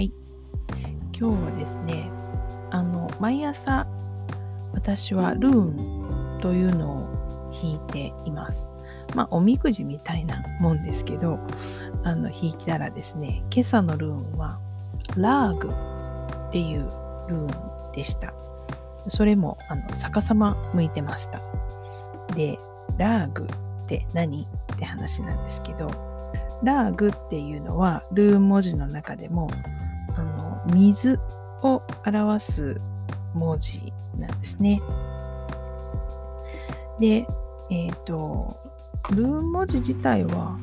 はい。今日はですね、あの、毎朝私はルーンというのを引いています。まあ、おみくじみたいなもんですけど、あの、引いたらですね、今朝のルーンは、ラーグっていうルーンでした。それも、あの、逆さま向いてました。で、ラーグって何？って話なんですけど、ラーグっていうのはルーン文字の中でも水を表す文字なんですね。で、えっ、ー、と、ルーン文字自体は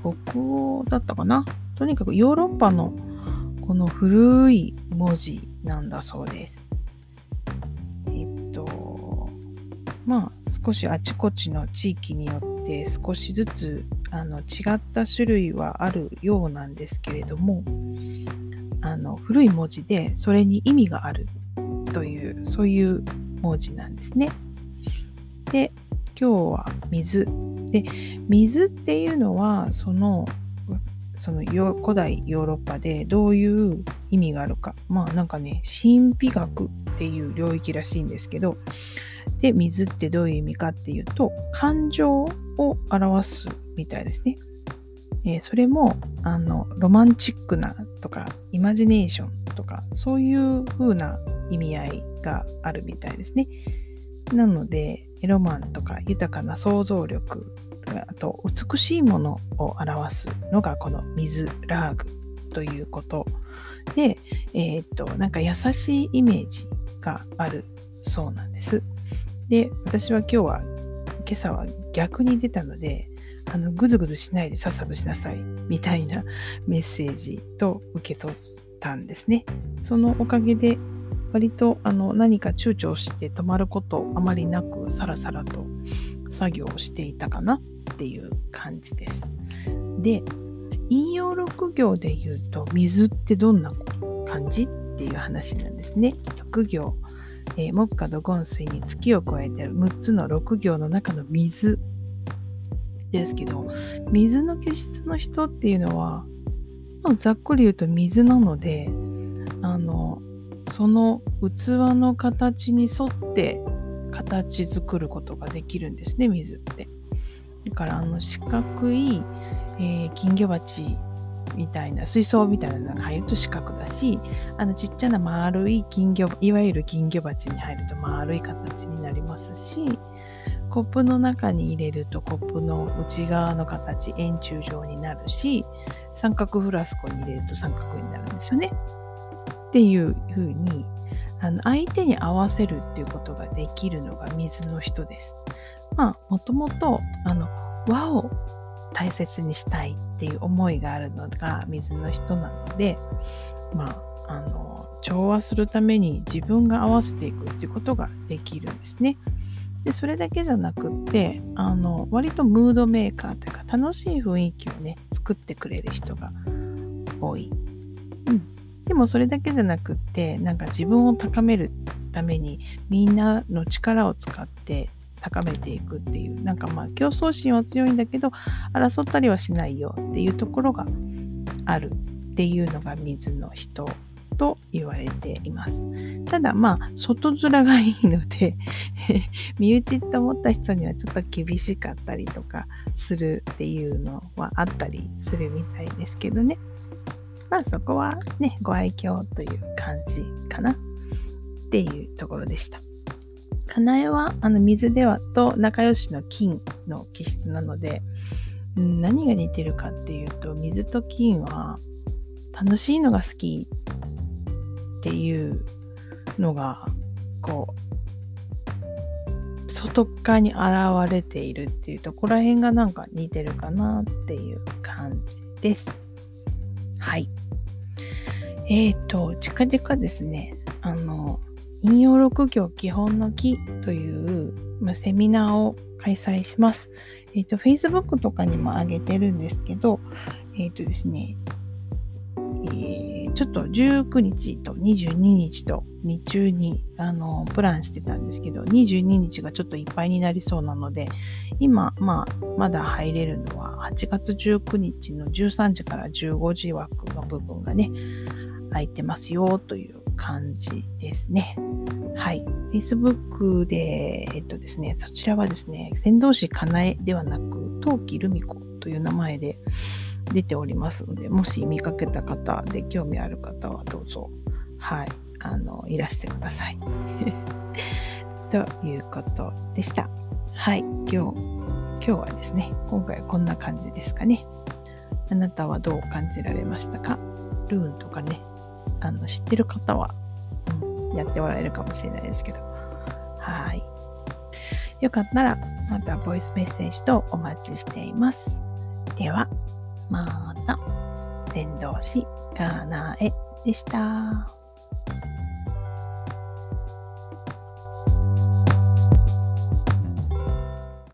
北欧だったかな？とにかくヨーロッパのこの古い文字なんだそうです。えっと、まあ少しあちこちの地域によって少しずつあの違った種類はあるようなんですけれどもあの古い文字でそれに意味があるというそういう文字なんですね。で今日は水で水っていうのはそのその古代ヨーロッパでどういう意味があるかまあなんかね神秘学っていう領域らしいんですけどで水ってどういう意味かっていうと感情を表すみたいですね。えー、それもあのロマンチックなとかイマジネーションとかそういう風な意味合いがあるみたいですね。なのでロマンとか豊かな想像力あと美しいものを表すのがこの水ラーグということで、えっ、となんか優しいイメージがあるそうなんです。で私は今日は今朝は逆に出たのであのぐずぐずしないでさっさとしなさいみたいなメッセージと受け取ったんですね。そのおかげで割とあの何か躊躇して止まることあまりなくさらさらと作業をしていたかなっていう感じです。で引用6行で言うと水ってどんな感じっていう話なんですね。6行、えー、木下土金水に月を加えてる6つの6行の中の水ですけど水の気質の人っていうのは、まあ、ざっくり言うと水なのであのその器の形に沿って形作ることができるんですね水って。だからあの四角い、えー、金魚鉢みたいな水槽みたいなのが入ると四角だしあのちっちゃな丸い金魚いわゆる金魚鉢に入ると丸い形になりますしコップの中に入れるとコップの内側の形円柱状になるし三角フラスコに入れると三角になるんですよね。っていう風にあの相手に合わせるっていうことができるのが水の人です。まあもともとあの和を大切にしたいっていう思いがあるのが水の人なのでまああの調和するために自分が合わせていくっていうことができるんですね。でそれだけじゃなくってあの割とムードメーカーというか楽しい雰囲気をね作ってくれる人が多い。うん、でもそれだけじゃなくってなんか自分を高めるためにみんなの力を使って高めていくっていうなんかまあ競争心は強いんだけど争ったりはしないよっていうところがあるっていうのが水の人と言われています。ただまあ外面がいいので 身内って思った人にはちょっと厳しかったりとかするっていうのはあったりするみたいですけどね。まあそこはねご愛嬌という感じかなっていうところでした。かなえはあの水ではと仲良しの金の気質なので、何が似てるかっていうと水と金は楽しいのが好きっていうのがこう外側に現れているっていうところら辺がなんか似てるかなっていう感じです。はい。えっ、ー、と、近々ですね、あの、引用6行基本の木という、ま、セミナーを開催します。えっ、ー、と、Facebook とかにも上げてるんですけど、えっ、ー、とですね、え、ちょっと19日と22日と日中にあのプランしてたんですけど、22日がちょっといっぱいになりそうなので、今、まあ、まだ入れるのは8月19日の13時から15時枠の部分がね、空いてますよという感じですね。はい。Facebook で、えっとですね、そちらはですね、先導士かなえではなく、陶器ルミ子という名前で出ておりますので、もし見かけた方で興味ある方はどうぞ、はい、あの、いらしてください。ということでした。はい、今日、今日はですね、今回はこんな感じですかね。あなたはどう感じられましたか？ルーンとかね、あの知ってる方は、うん、やっておられるかもしれないですけど。はい。よかったら、またボイスメッセージとお待ちしています。では、また、伝道師、ガーナーへでした。